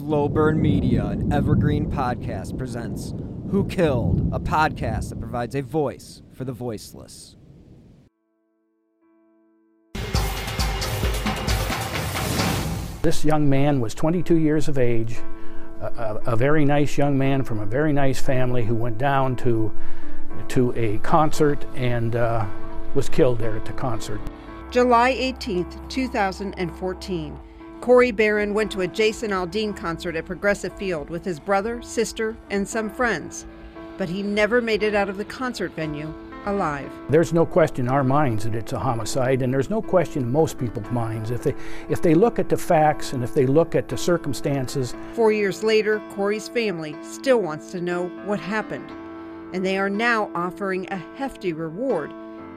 Slow Burn Media, an evergreen podcast, presents Who Killed, a podcast that provides a voice for the voiceless. This young man was 22 years of age, a, a, a, very nice young man from a very nice family who went down to, to a concert and uh, was killed there at the concert. July 18th, 2014. Corey Barron went to a Jason Aldean concert at Progressive Field with his brother, sister, and some friends, but he never made it out of the concert venue alive. There's no question in our minds that it's a homicide, and there's no question in most people's minds. If they, if they look at the facts and if they look at the circumstances. Four years later, Corey's family still wants to know what happened, and they are now offering a hefty reward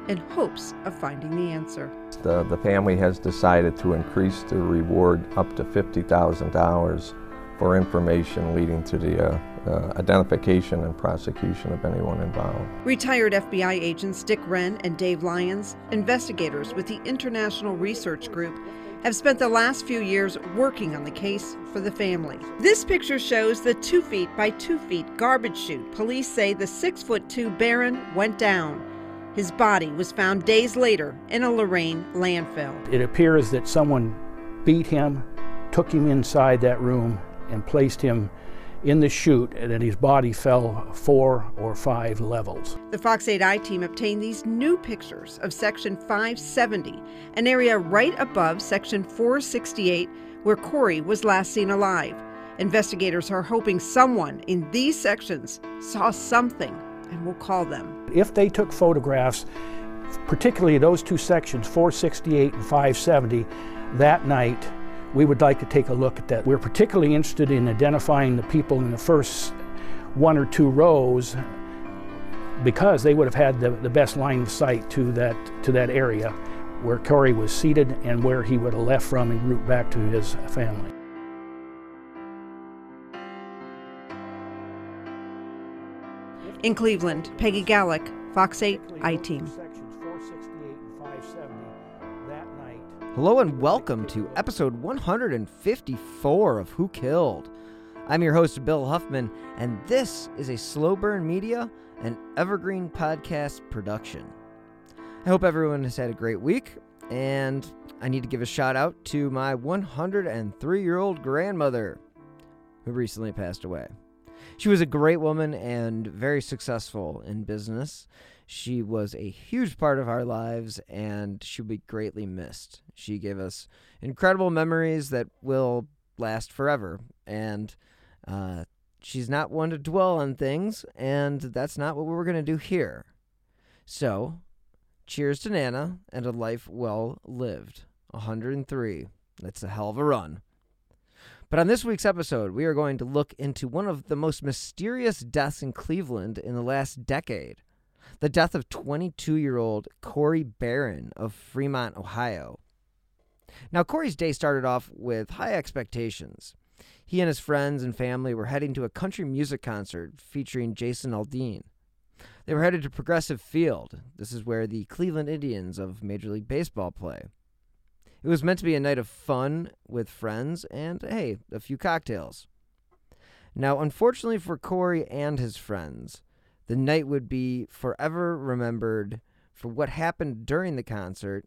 in hopes of finding the answer. The, the family has decided to increase the reward up to $50,000 for information leading to the uh, uh, identification and prosecution of anyone involved. Retired FBI agents Dick Wren and Dave Lyons, investigators with the International Research Group, have spent the last few years working on the case for the family. This picture shows the two feet by two feet garbage chute. Police say the six foot two Barron went down. His body was found days later in a Lorain landfill. It appears that someone beat him, took him inside that room, and placed him in the chute, and then his body fell four or five levels. The Fox 8i team obtained these new pictures of Section 570, an area right above Section 468 where Corey was last seen alive. Investigators are hoping someone in these sections saw something and we'll call them. If they took photographs, particularly those two sections, 468 and 570, that night, we would like to take a look at that. We're particularly interested in identifying the people in the first one or two rows because they would have had the, the best line of sight to that, to that area where Corey was seated and where he would have left from en route back to his family. In Cleveland, Peggy Gallek, Fox 8 I Team. Hello and welcome to episode 154 of Who Killed. I'm your host, Bill Huffman, and this is a Slow Burn Media and Evergreen Podcast production. I hope everyone has had a great week, and I need to give a shout out to my 103 year old grandmother who recently passed away. She was a great woman and very successful in business. She was a huge part of our lives and she'll be greatly missed. She gave us incredible memories that will last forever. And uh, she's not one to dwell on things, and that's not what we're going to do here. So, cheers to Nana and a life well lived. 103. That's a hell of a run. But on this week's episode, we are going to look into one of the most mysterious deaths in Cleveland in the last decade the death of 22 year old Corey Barron of Fremont, Ohio. Now, Corey's day started off with high expectations. He and his friends and family were heading to a country music concert featuring Jason Aldean. They were headed to Progressive Field. This is where the Cleveland Indians of Major League Baseball play. It was meant to be a night of fun with friends and, hey, a few cocktails. Now, unfortunately for Corey and his friends, the night would be forever remembered for what happened during the concert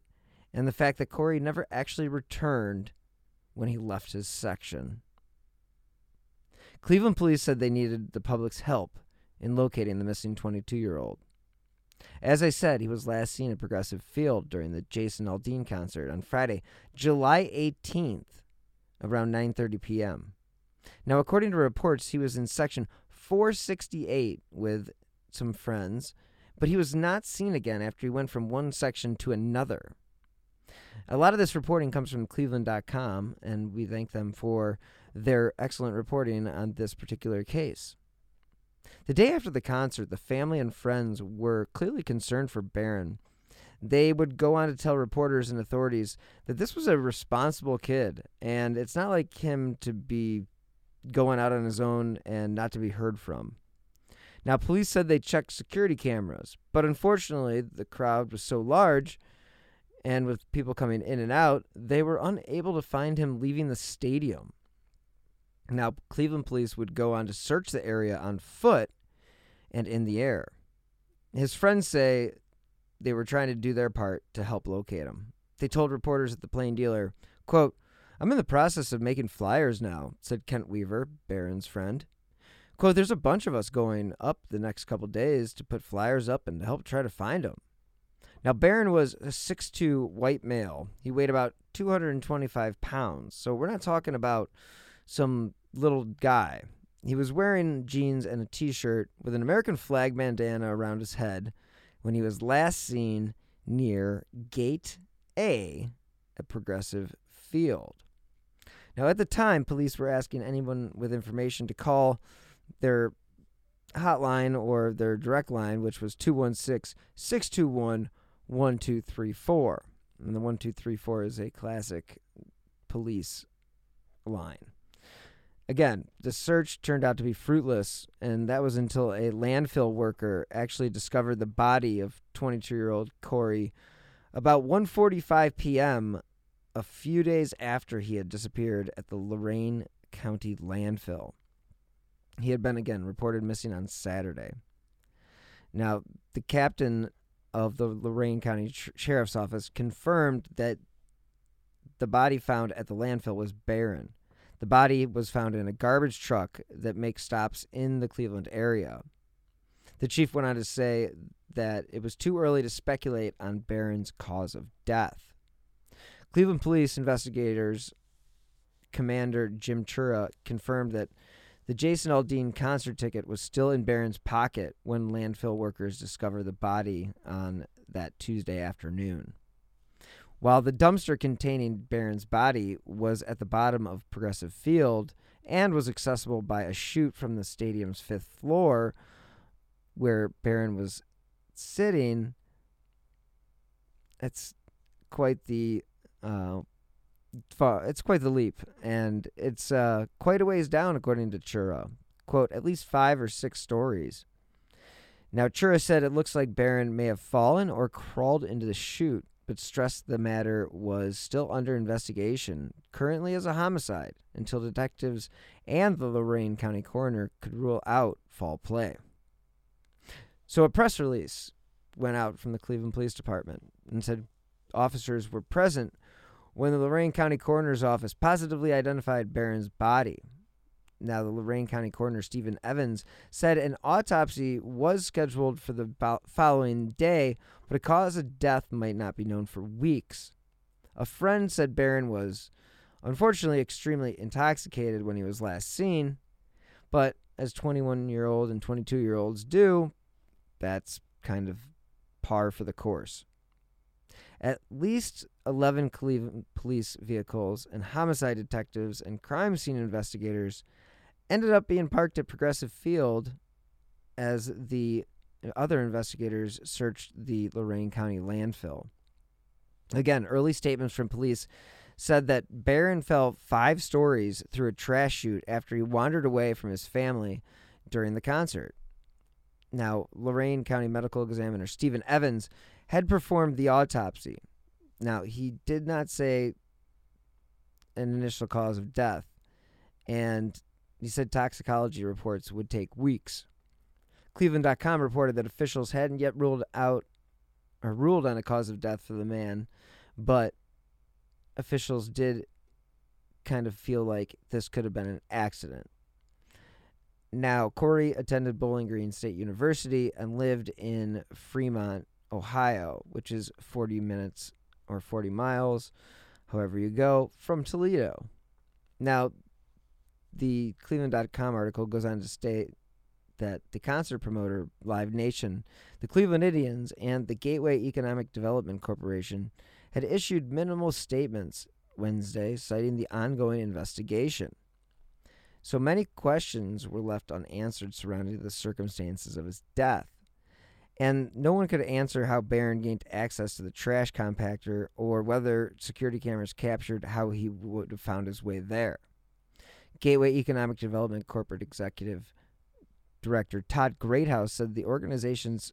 and the fact that Corey never actually returned when he left his section. Cleveland police said they needed the public's help in locating the missing 22 year old. As I said, he was last seen at Progressive Field during the Jason Aldean concert on Friday, July 18th, around 9:30 p.m. Now, according to reports, he was in section 468 with some friends, but he was not seen again after he went from one section to another. A lot of this reporting comes from Cleveland.com, and we thank them for their excellent reporting on this particular case. The day after the concert, the family and friends were clearly concerned for Barron. They would go on to tell reporters and authorities that this was a responsible kid, and it's not like him to be going out on his own and not to be heard from. Now, police said they checked security cameras, but unfortunately, the crowd was so large and with people coming in and out, they were unable to find him leaving the stadium. Now, Cleveland police would go on to search the area on foot and in the air. His friends say they were trying to do their part to help locate him. They told reporters at the Plain Dealer, quote, I'm in the process of making flyers now, said Kent Weaver, Barron's friend. Quote, there's a bunch of us going up the next couple days to put flyers up and to help try to find him. Now, Barron was a 6'2 white male. He weighed about 225 pounds. So we're not talking about some little guy. He was wearing jeans and a t shirt with an American flag bandana around his head when he was last seen near Gate A at Progressive Field. Now, at the time, police were asking anyone with information to call their hotline or their direct line, which was 216 621 1234. And the 1234 is a classic police line. Again, the search turned out to be fruitless, and that was until a landfill worker actually discovered the body of 22-year-old Corey about 1:45 p.m. a few days after he had disappeared at the Lorain County landfill. He had been again reported missing on Saturday. Now, the captain of the Lorain County Sheriff's Office confirmed that the body found at the landfill was Barron. The body was found in a garbage truck that makes stops in the Cleveland area. The chief went on to say that it was too early to speculate on Barron's cause of death. Cleveland police investigators Commander Jim Chura confirmed that the Jason Aldean concert ticket was still in Barron's pocket when landfill workers discovered the body on that Tuesday afternoon. While the dumpster containing Barron's body was at the bottom of Progressive Field and was accessible by a chute from the stadium's fifth floor, where Barron was sitting, it's quite the uh, it's quite the leap, and it's uh, quite a ways down, according to Chura. Quote, at least five or six stories. Now, Chura said it looks like Barron may have fallen or crawled into the chute, but stressed the matter was still under investigation, currently as a homicide, until detectives and the Lorain County coroner could rule out foul play. So, a press release went out from the Cleveland Police Department and said officers were present when the Lorain County Coroner's Office positively identified Barron's body. Now, the Lorain County Coroner Stephen Evans said an autopsy was scheduled for the following day, but a cause of death might not be known for weeks. A friend said Barron was unfortunately extremely intoxicated when he was last seen, but as 21 year old and 22 year olds do, that's kind of par for the course. At least 11 Cleveland police vehicles and homicide detectives and crime scene investigators ended up being parked at Progressive Field as the other investigators searched the Lorain County landfill. Again, early statements from police said that Barron fell five stories through a trash chute after he wandered away from his family during the concert. Now, Lorain County Medical Examiner Stephen Evans had performed the autopsy. Now, he did not say an initial cause of death, and he said toxicology reports would take weeks. Cleveland.com reported that officials hadn't yet ruled out or ruled on a cause of death for the man, but officials did kind of feel like this could have been an accident. Now, Corey attended Bowling Green State University and lived in Fremont, Ohio, which is 40 minutes or 40 miles, however you go, from Toledo. Now, the Cleveland.com article goes on to state that the concert promoter, Live Nation, the Cleveland Indians, and the Gateway Economic Development Corporation had issued minimal statements Wednesday citing the ongoing investigation. So many questions were left unanswered surrounding the circumstances of his death. And no one could answer how Barron gained access to the trash compactor or whether security cameras captured how he would have found his way there. Gateway Economic Development Corporate Executive Director Todd Greathouse said the organization's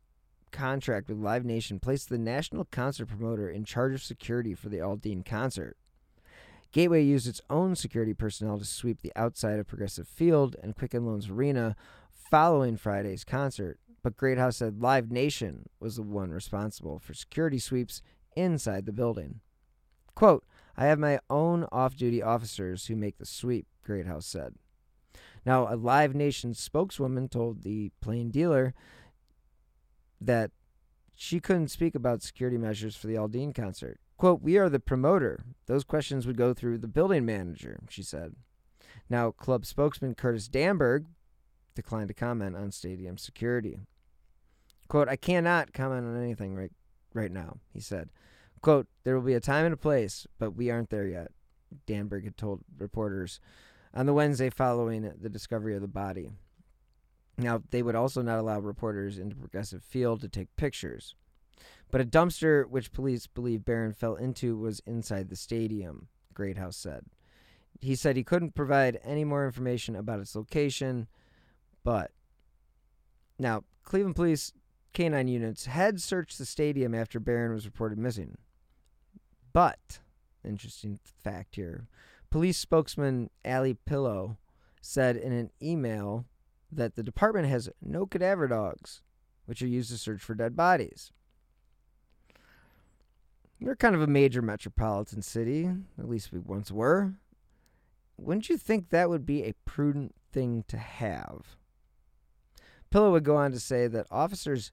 contract with Live Nation placed the national concert promoter in charge of security for the Aldean concert. Gateway used its own security personnel to sweep the outside of Progressive Field and Quicken Loans Arena following Friday's concert, but Greathouse said Live Nation was the one responsible for security sweeps inside the building. Quote, I have my own off duty officers who make the sweep, Greathouse said. Now, a Live Nation spokeswoman told the Plain Dealer that she couldn't speak about security measures for the Aldean concert. Quote, We are the promoter. Those questions would go through the building manager, she said. Now, club spokesman Curtis Danburg declined to comment on stadium security. Quote, I cannot comment on anything right, right now, he said. Quote, There will be a time and a place, but we aren't there yet, Danburg had told reporters on the Wednesday following the discovery of the body. Now, they would also not allow reporters into Progressive Field to take pictures. But a dumpster which police believe Barron fell into was inside the stadium, Greathouse said. He said he couldn't provide any more information about its location, but now Cleveland police canine units had searched the stadium after Barron was reported missing. But, interesting fact here, police spokesman Ali Pillow said in an email that the department has no cadaver dogs, which are used to search for dead bodies. We're kind of a major metropolitan city, at least we once were. Wouldn't you think that would be a prudent thing to have? Pillow would go on to say that officers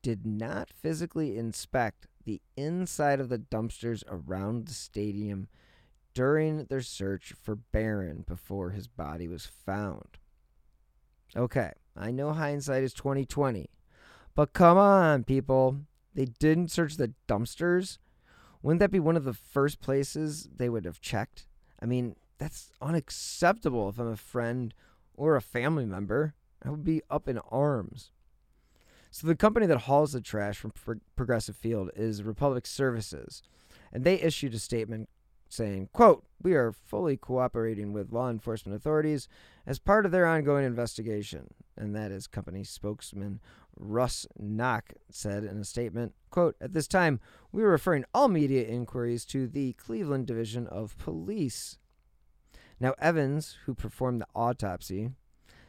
did not physically inspect the inside of the dumpsters around the stadium during their search for Barron before his body was found. Okay, I know hindsight is 2020, but come on, people. They didn't search the dumpsters. Wouldn't that be one of the first places they would have checked? I mean, that's unacceptable if I'm a friend or a family member. I would be up in arms. So, the company that hauls the trash from Pro- Progressive Field is Republic Services, and they issued a statement saying, quote, We are fully cooperating with law enforcement authorities as part of their ongoing investigation. And that is company spokesman Russ Knocke said in a statement, quote, At this time, we are referring all media inquiries to the Cleveland Division of Police. Now, Evans, who performed the autopsy,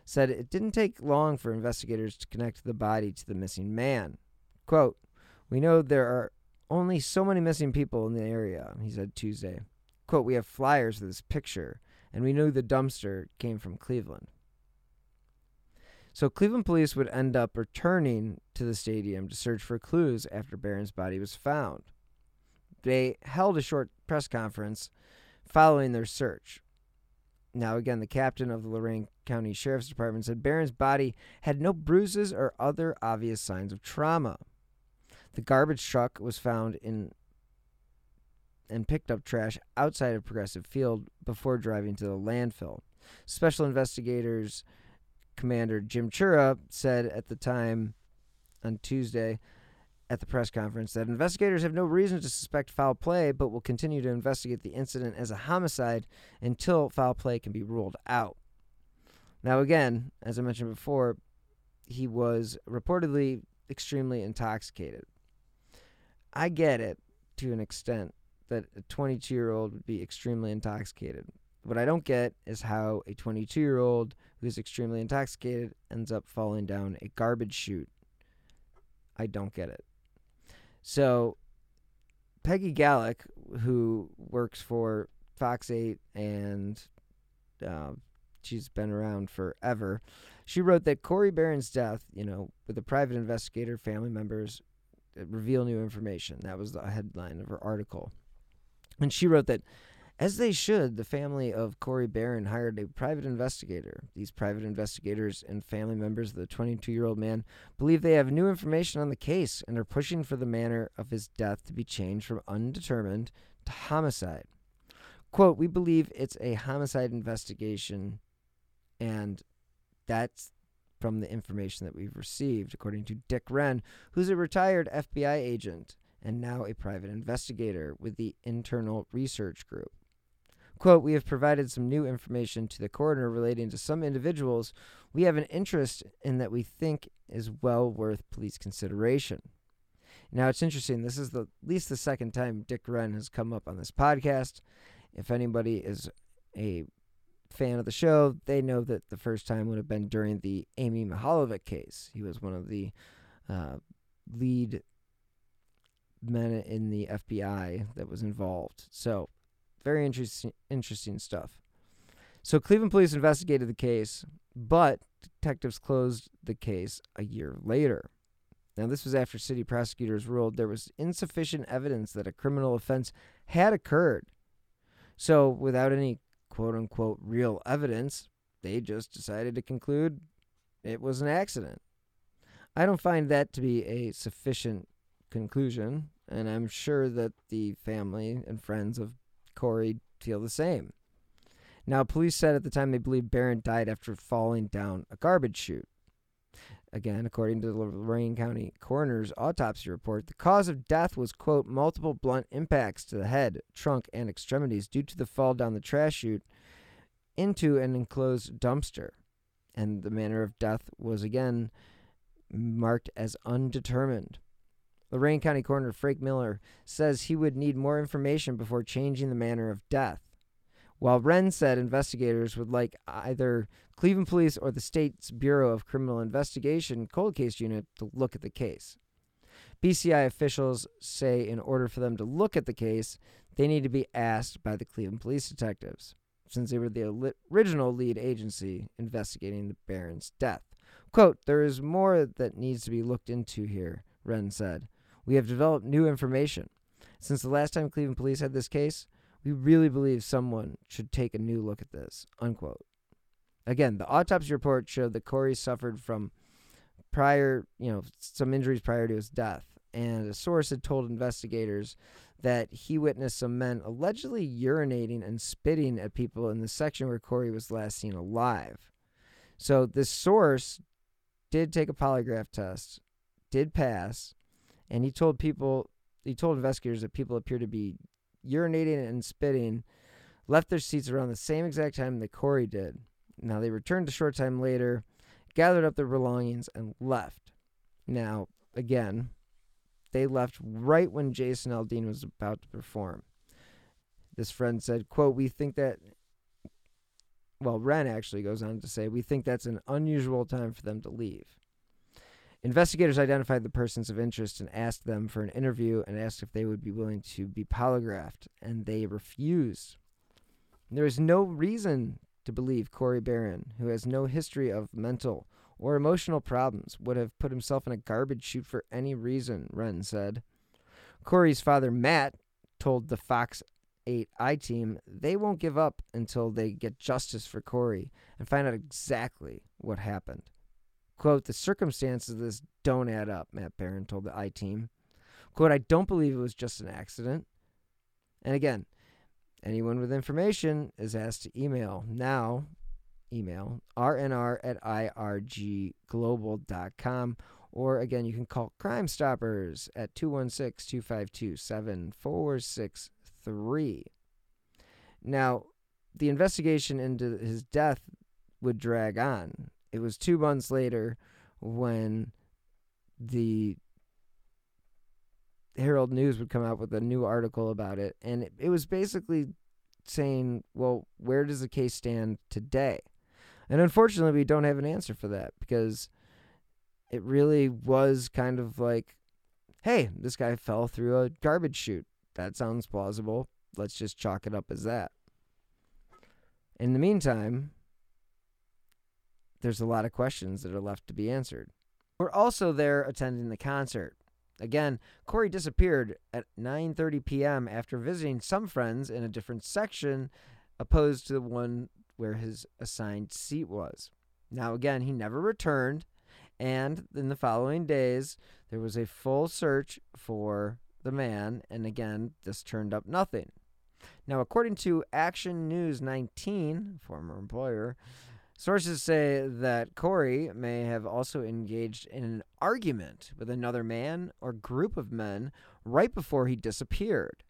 said it didn't take long for investigators to connect the body to the missing man. Quote, We know there are only so many missing people in the area, he said Tuesday. Quote, We have flyers of this picture, and we knew the dumpster came from Cleveland. So Cleveland police would end up returning to the stadium to search for clues after Barron's body was found. They held a short press conference following their search. Now, again, the captain of the Lorain County Sheriff's Department said Barron's body had no bruises or other obvious signs of trauma. The garbage truck was found in and picked up trash outside of Progressive Field before driving to the landfill. Special investigators Commander Jim Chura said at the time on Tuesday at the press conference that investigators have no reason to suspect foul play, but will continue to investigate the incident as a homicide until foul play can be ruled out. Now, again, as I mentioned before, he was reportedly extremely intoxicated. I get it to an extent that a 22 year old would be extremely intoxicated. What I don't get is how a 22 year old who's extremely intoxicated ends up falling down a garbage chute. I don't get it. So, Peggy Gallek, who works for Fox 8 and uh, she's been around forever, she wrote that Corey Barron's death, you know, with a private investigator, family members, uh, reveal new information. That was the headline of her article. And she wrote that, as they should, the family of Corey Barron hired a private investigator. These private investigators and family members of the 22 year old man believe they have new information on the case and are pushing for the manner of his death to be changed from undetermined to homicide. Quote, We believe it's a homicide investigation, and that's from the information that we've received, according to Dick Wren, who's a retired FBI agent and now a private investigator with the Internal Research Group. Quote, we have provided some new information to the coroner relating to some individuals we have an interest in that we think is well worth police consideration. Now, it's interesting. This is the at least the second time Dick Wren has come up on this podcast. if anybody is a fan of the show, they know that the first time would have been during the Amy Mihaljevic case. He was one of the uh, lead men in the FBI that was involved. So, very interesting, interesting stuff. So, Cleveland police investigated the case, but detectives closed the case a year later. Now, this was after city prosecutors ruled there was insufficient evidence that a criminal offense had occurred. So, without any quote unquote real evidence, they just decided to conclude it was an accident. I don't find that to be a sufficient conclusion, and I'm sure that the family and friends of Corey feel the same. Now, police said at the time they believe Barron died after falling down a garbage chute. Again, according to the Lorain County coroner's autopsy report, the cause of death was, quote, multiple blunt impacts to the head, trunk, and extremities due to the fall down the trash chute into an enclosed dumpster. And the manner of death was again marked as undetermined. Lorain County Coroner Frank Miller says he would need more information before changing the manner of death. While Wren said investigators would like either Cleveland Police or the state's Bureau of Criminal Investigation cold case unit to look at the case. BCI officials say in order for them to look at the case, they need to be asked by the Cleveland police detectives, since they were the original lead agency investigating the Barron's death. Quote, There is more that needs to be looked into here, Wren said. We have developed new information. Since the last time Cleveland police had this case, we really believe someone should take a new look at this. Unquote. Again, the autopsy report showed that Corey suffered from prior, you know, some injuries prior to his death. And a source had told investigators that he witnessed some men allegedly urinating and spitting at people in the section where Corey was last seen alive. So this source did take a polygraph test, did pass, and he told people, he told investigators that people appear to be urinating and spitting, left their seats around the same exact time that Corey did. Now they returned a short time later, gathered up their belongings, and left. Now, again, they left right when Jason Aldean was about to perform. This friend said, quote, We think that well, Wren actually goes on to say, We think that's an unusual time for them to leave. Investigators identified the persons of interest and asked them for an interview and asked if they would be willing to be polygraphed, and they refused. There is no reason to believe Corey Barron, who has no history of mental or emotional problems, would have put himself in a garbage chute for any reason, Wren said. Corey's father, Matt, told the Fox 8 I team they won't give up until they get justice for Corey and find out exactly what happened. Quote, the circumstances of this don't add up, Matt Barron told the I team. Quote, I don't believe it was just an accident. And again, anyone with information is asked to email now, email rnr at irgglobal.com. Or again, you can call Crime Stoppers at 216 252 7463. Now, the investigation into his death would drag on it was two months later when the Herald News would come out with a new article about it. And it, it was basically saying, well, where does the case stand today? And unfortunately, we don't have an answer for that because it really was kind of like, hey, this guy fell through a garbage chute. That sounds plausible. Let's just chalk it up as that. In the meantime, there's a lot of questions that are left to be answered. We're also there attending the concert. Again, Corey disappeared at 9:30 p.m. after visiting some friends in a different section opposed to the one where his assigned seat was. Now again, he never returned, and in the following days there was a full search for the man, and again, this turned up nothing. Now, according to Action News 19, former employer, Sources say that Corey may have also engaged in an argument with another man or group of men right before he disappeared.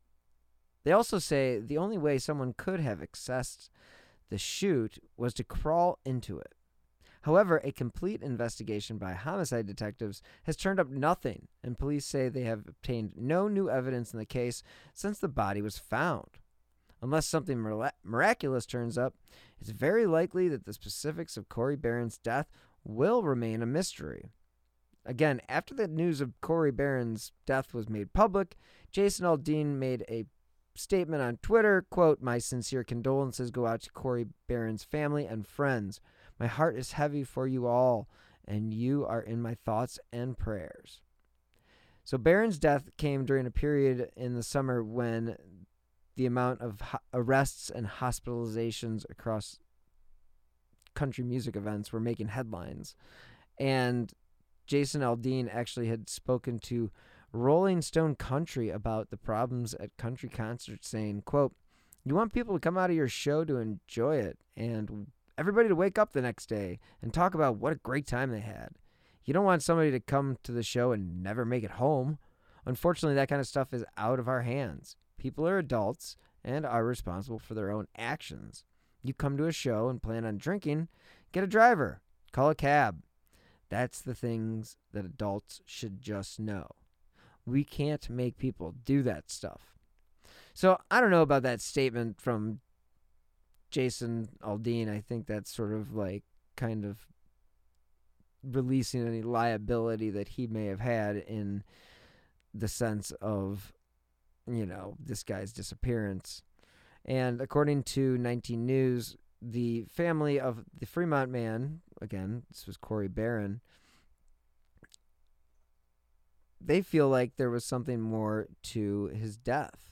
They also say the only way someone could have accessed the chute was to crawl into it. However, a complete investigation by homicide detectives has turned up nothing, and police say they have obtained no new evidence in the case since the body was found. Unless something miraculous turns up, it's very likely that the specifics of Corey Barron's death will remain a mystery. Again, after the news of Corey Barron's death was made public, Jason Aldean made a statement on Twitter, quote, "My sincere condolences go out to Corey Barron's family and friends. My heart is heavy for you all, and you are in my thoughts and prayers." So Barron's death came during a period in the summer when the amount of ho- arrests and hospitalizations across country music events were making headlines. And Jason Aldean actually had spoken to Rolling Stone Country about the problems at country concerts, saying, quote, You want people to come out of your show to enjoy it and everybody to wake up the next day and talk about what a great time they had. You don't want somebody to come to the show and never make it home. Unfortunately, that kind of stuff is out of our hands. People are adults and are responsible for their own actions. You come to a show and plan on drinking, get a driver, call a cab. That's the things that adults should just know. We can't make people do that stuff. So I don't know about that statement from Jason Aldean. I think that's sort of like kind of releasing any liability that he may have had in the sense of, you know, this guy's disappearance. And according to 19 News, the family of the Fremont man, again, this was Corey Barron, they feel like there was something more to his death.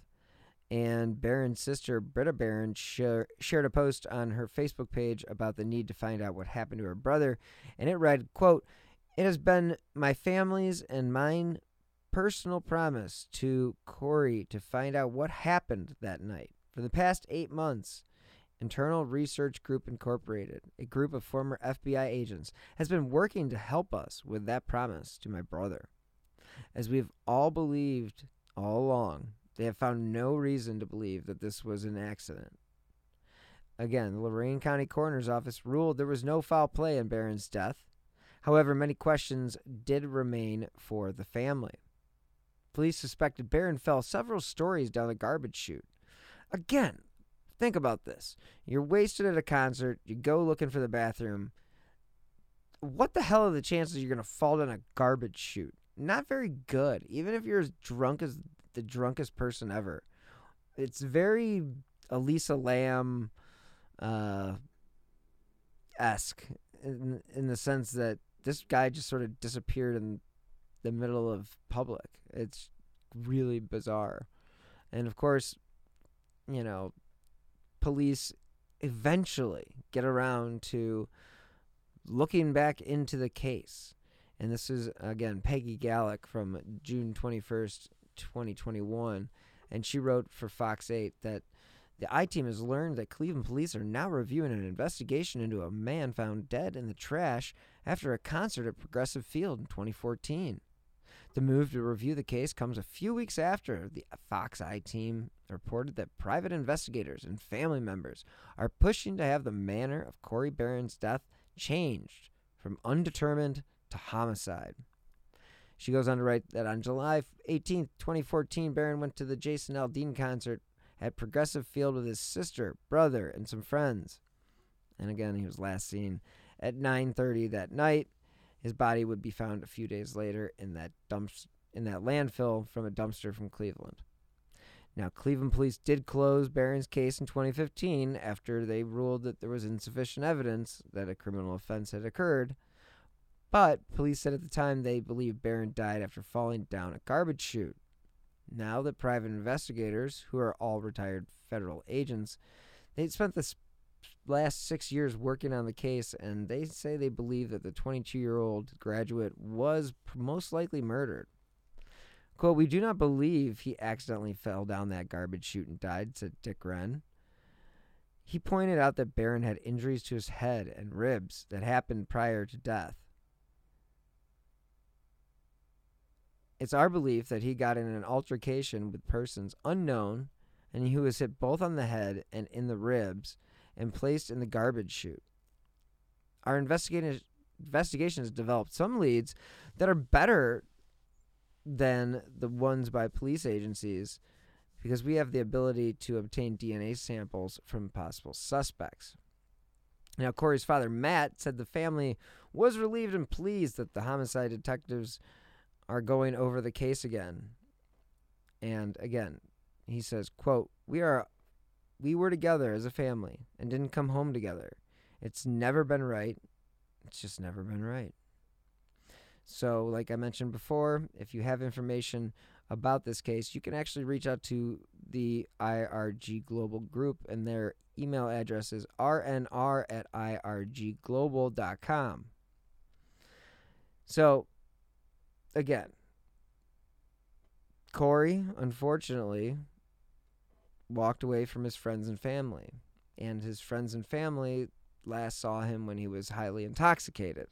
And Barron's sister, Britta Barron, share, shared a post on her Facebook page about the need to find out what happened to her brother. And it read, quote, It has been my family's and mine personal promise to Corey to find out what happened that night. For the past eight months, Internal Research Group Incorporated, a group of former FBI agents, has been working to help us with that promise to my brother. As we've all believed all along, they have found no reason to believe that this was an accident. Again, the Lorain County Coroner's Office ruled there was no foul play in Barron's death. However, many questions did remain for the family. Police suspected Barron fell several stories down the garbage chute. Again, think about this. You're wasted at a concert, you go looking for the bathroom. What the hell are the chances you're going to fall down a garbage chute? Not very good, even if you're as drunk as the drunkest person ever. It's very Elisa Lam uh, esque in, in the sense that this guy just sort of disappeared in the middle of public. It's really bizarre. And of course, you know, police eventually get around to looking back into the case. And this is, again, Peggy Gallek from June 21st, 2021. And she wrote for Fox 8 that the I team has learned that Cleveland police are now reviewing an investigation into a man found dead in the trash after a concert at Progressive Field in 2014. The move to review the case comes a few weeks after the Fox I team reported that private investigators and family members are pushing to have the manner of Corey Barron's death changed from undetermined to homicide. She goes on to write that on July 18, 2014, Barron went to the Jason Aldean concert at Progressive Field with his sister, brother, and some friends. And again, he was last seen at 9:30 that night his body would be found a few days later in that dumps in that landfill from a dumpster from Cleveland. Now, Cleveland police did close Barron's case in 2015 after they ruled that there was insufficient evidence that a criminal offense had occurred. But police said at the time they believed Barron died after falling down a garbage chute. Now that private investigators, who are all retired federal agents, they spent the last six years working on the case, and they say they believe that the 22 year old graduate was most likely murdered. Quote, We do not believe he accidentally fell down that garbage chute and died, said Dick Wren. He pointed out that Barron had injuries to his head and ribs that happened prior to death. It's our belief that he got in an altercation with persons unknown and he was hit both on the head and in the ribs and placed in the garbage chute. Our investigation investigation has developed some leads that are better than the ones by police agencies because we have the ability to obtain DNA samples from possible suspects. Now, Corey's father, Matt, said the family was relieved and pleased that the homicide detectives are going over the case again. And again, he says, quote, "We are we were together as a family and didn't come home together. It's never been right. It's just never been right." So, like I mentioned before, if you have information about this case, you can actually reach out to the IRG Global Group, and their email address is rnr at irgglobal.com. So, again, Corey, unfortunately, walked away from his friends and family, and his friends and family last saw him when he was highly intoxicated.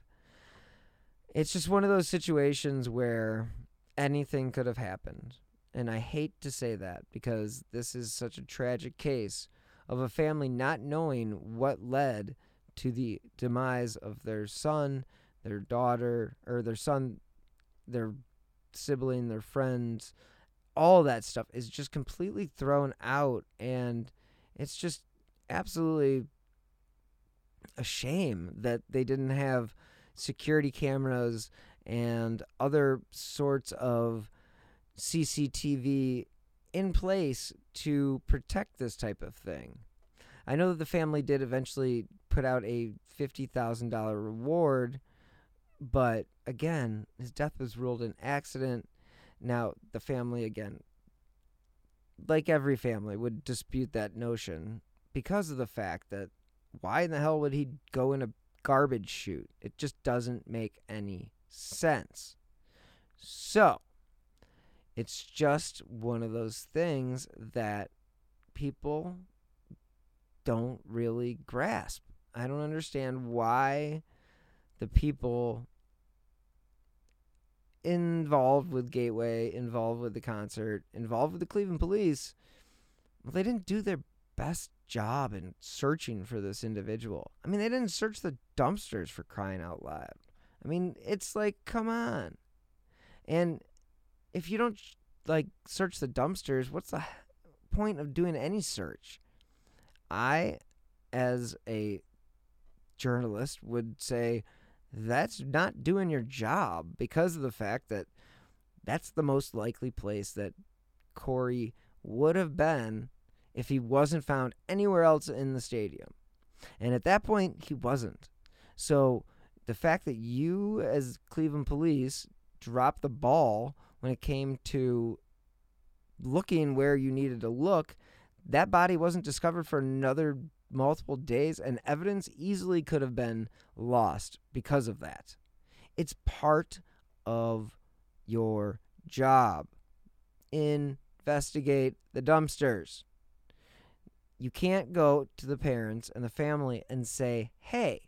It's just one of those situations where anything could have happened. And I hate to say that because this is such a tragic case of a family not knowing what led to the demise of their son, their daughter, or their son, their sibling, their friends. All that stuff is just completely thrown out. And it's just absolutely a shame that they didn't have security cameras and other sorts of CCTV in place to protect this type of thing. I know that the family did eventually put out a $50,000 reward, but again, his death was ruled an accident. Now, the family, again, like every family, would dispute that notion because of the fact that why in the hell would he go in a garbage chute? It just doesn't make any sense. So, it's just one of those things that people don't really grasp. I don't understand why the people involved with Gateway, involved with the concert, involved with the Cleveland police, well, they didn't do their best job in searching for this individual. I mean, they didn't search the dumpsters for crying out loud. I mean, it's like, come on. And if you don't like search the dumpsters, what's the point of doing any search? I, as a journalist, would say that's not doing your job because of the fact that that's the most likely place that Corey would have been if he wasn't found anywhere else in the stadium. And at that point, he wasn't. So the fact that you, as Cleveland police, dropped the ball when it came to looking where you needed to look, that body wasn't discovered for another multiple days, and evidence easily could have been lost because of that. It's part of your job. Investigate the dumpsters. You can't go to the parents and the family and say, hey,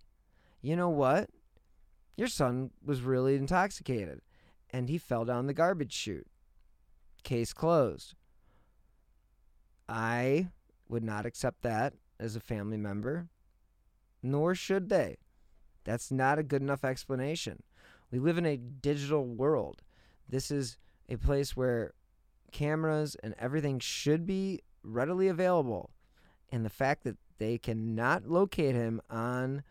you know what? Your son was really intoxicated and he fell down the garbage chute. Case closed. I would not accept that as a family member, nor should they. That's not a good enough explanation. We live in a digital world. This is a place where cameras and everything should be readily available. And the fact that they cannot locate him on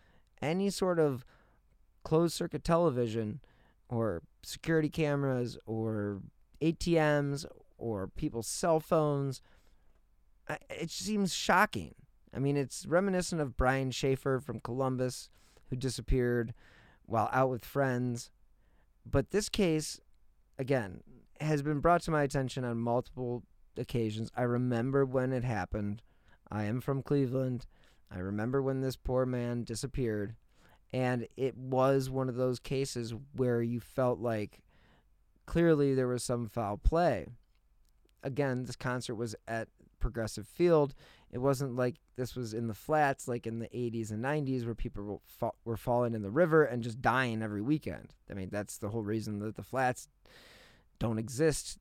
any sort of closed circuit television or security cameras or ATMs or people's cell phones. It seems shocking. I mean, it's reminiscent of Brian Shaffer from Columbus, who disappeared while out with friends. But this case, again, has been brought to my attention on multiple occasions. I remember when it happened. I am from Cleveland. I remember when this poor man disappeared. And it was one of those cases where you felt like clearly there was some foul play. Again, this concert was at Progressive Field. It wasn't like this was in the flats like in the 80s and 90s where people were, fa- were falling in the river and just dying every weekend. I mean, that's the whole reason that the flats don't exist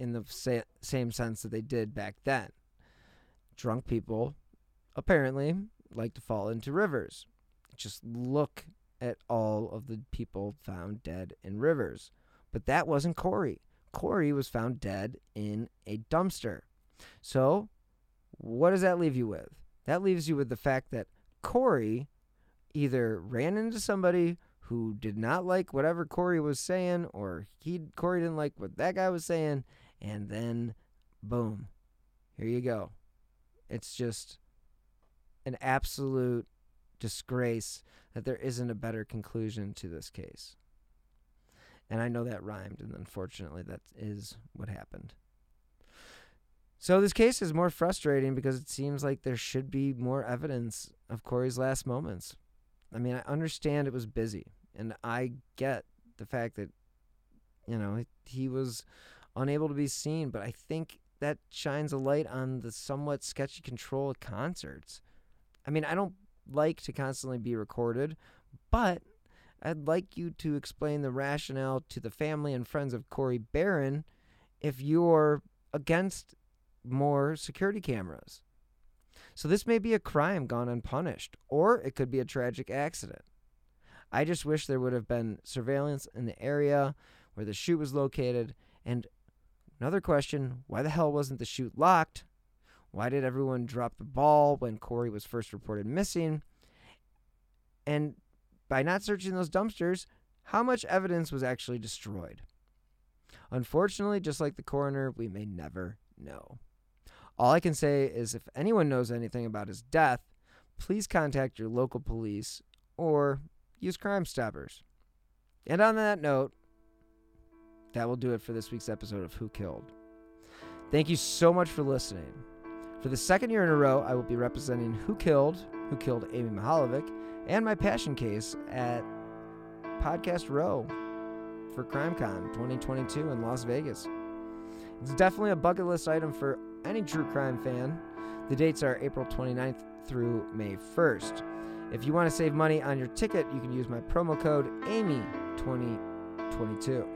in the sa- same sense that they did back then. Drunk people apparently like to fall into rivers just look at all of the people found dead in rivers. But that wasn't Corey. Corey was found dead in a dumpster. So, what does that leave you with? That leaves you with the fact that Corey either ran into somebody who did not like whatever Corey was saying, or he Corey didn't like what that guy was saying, and then boom, here you go. It's just an absolute disgrace that there isn't a better conclusion to this case. And I know that rhymed, and unfortunately, that is what happened. So this case is more frustrating because it seems like there should be more evidence of Corey's last moments. I mean, I understand it was busy, and I get the fact that, you know, he was unable to be seen, but I think that shines a light on the somewhat sketchy control of concerts. I mean, I don't like to constantly be recorded, but I'd like you to explain the rationale to the family and friends of Corey Barron if you're against more security cameras. So this may be a crime gone unpunished, or it could be a tragic accident. I just wish there would have been surveillance in the area where the chute was located. And another question why the hell wasn't the chute locked? Why did everyone drop the ball when Corey was first reported missing? And by not searching those dumpsters, how much evidence was actually destroyed? Unfortunately, just like the coroner, we may never know. All I can say is if anyone knows anything about his death, please contact your local police or use Crime Stoppers. And on that note, that will do it for this week's episode of Who Killed. Thank you so much for listening. For the second year in a row, I will be representing Who Killed, Who Killed Amy Mihaljevic, and my passion case at Podcast Row for CrimeCon 2022 in Las Vegas. It's definitely a bucket list item for any true crime fan. The dates are April 29th through May 1st. If you want to save money on your ticket, you can use my promo code AMY2022.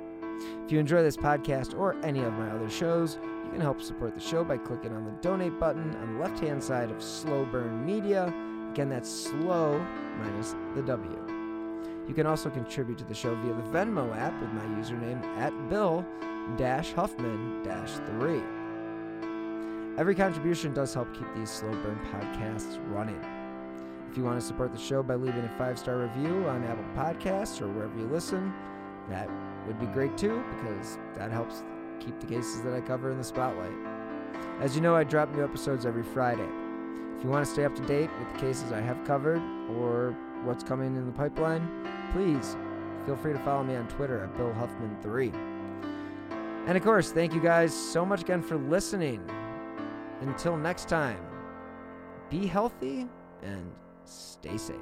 If you enjoy this podcast or any of my other shows, you can help support the show by clicking on the donate button on the left hand side of Slo Burn Media. Again, that's slow minus the W. You can also contribute to the show via the Venmo app with my username at Bill Huffman 3. Every contribution does help keep these slow burn podcasts running. If you want to support the show by leaving a five star review on Apple Podcasts or wherever you listen, that would be great too because that helps keep the cases that I cover in the spotlight. As you know, I drop new episodes every Friday. If you want to stay up to date with the cases I have covered or what's coming in the pipeline, please feel free to follow me on Twitter at Bill Huffman3. And of course, thank you guys so much again for listening. Until next time, be healthy and stay safe.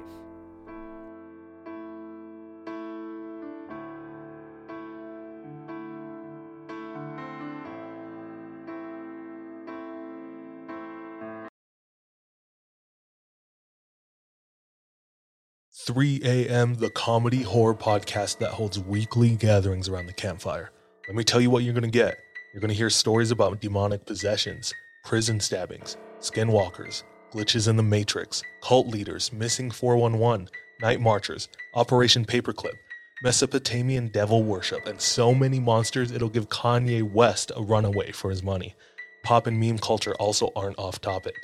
Three AM, the comedy horror podcast that holds weekly gatherings around the campfire. Let me tell you what you're gonna get. You're gonna hear stories about demonic possessions prison stabbings, skinwalkers, glitches in the Matrix, cult leaders, missing 411, night marchers, Operation Paperclip, Mesopotamian devil worship, and so many monsters it'll give Kanye West a runaway for his money. Pop and meme culture also aren't off topic.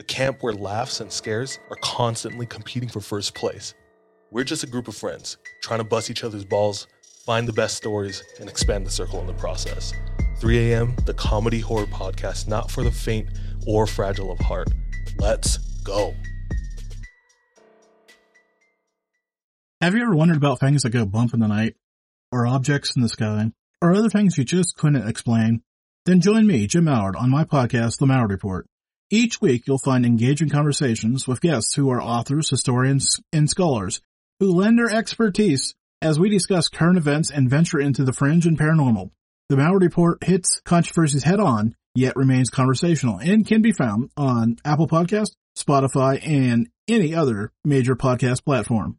A camp where laughs and scares are constantly competing for first place. We're just a group of friends trying to bust each other's balls, find the best stories, and expand the circle in the process. 3 a.m., the comedy horror podcast, not for the faint or fragile of heart. Let's go. Have you ever wondered about things that go bump in the night, or objects in the sky, or other things you just couldn't explain? Then join me, Jim Malliard, on my podcast, The Malliard Report. Each week, you'll find engaging conversations with guests who are authors, historians, and scholars who lend their expertise as we discuss current events and venture into the fringe and paranormal. The Malliard Report hits controversies head on, yet remains conversational and can be found on Apple Podcast, Spotify, and any other major podcast platform.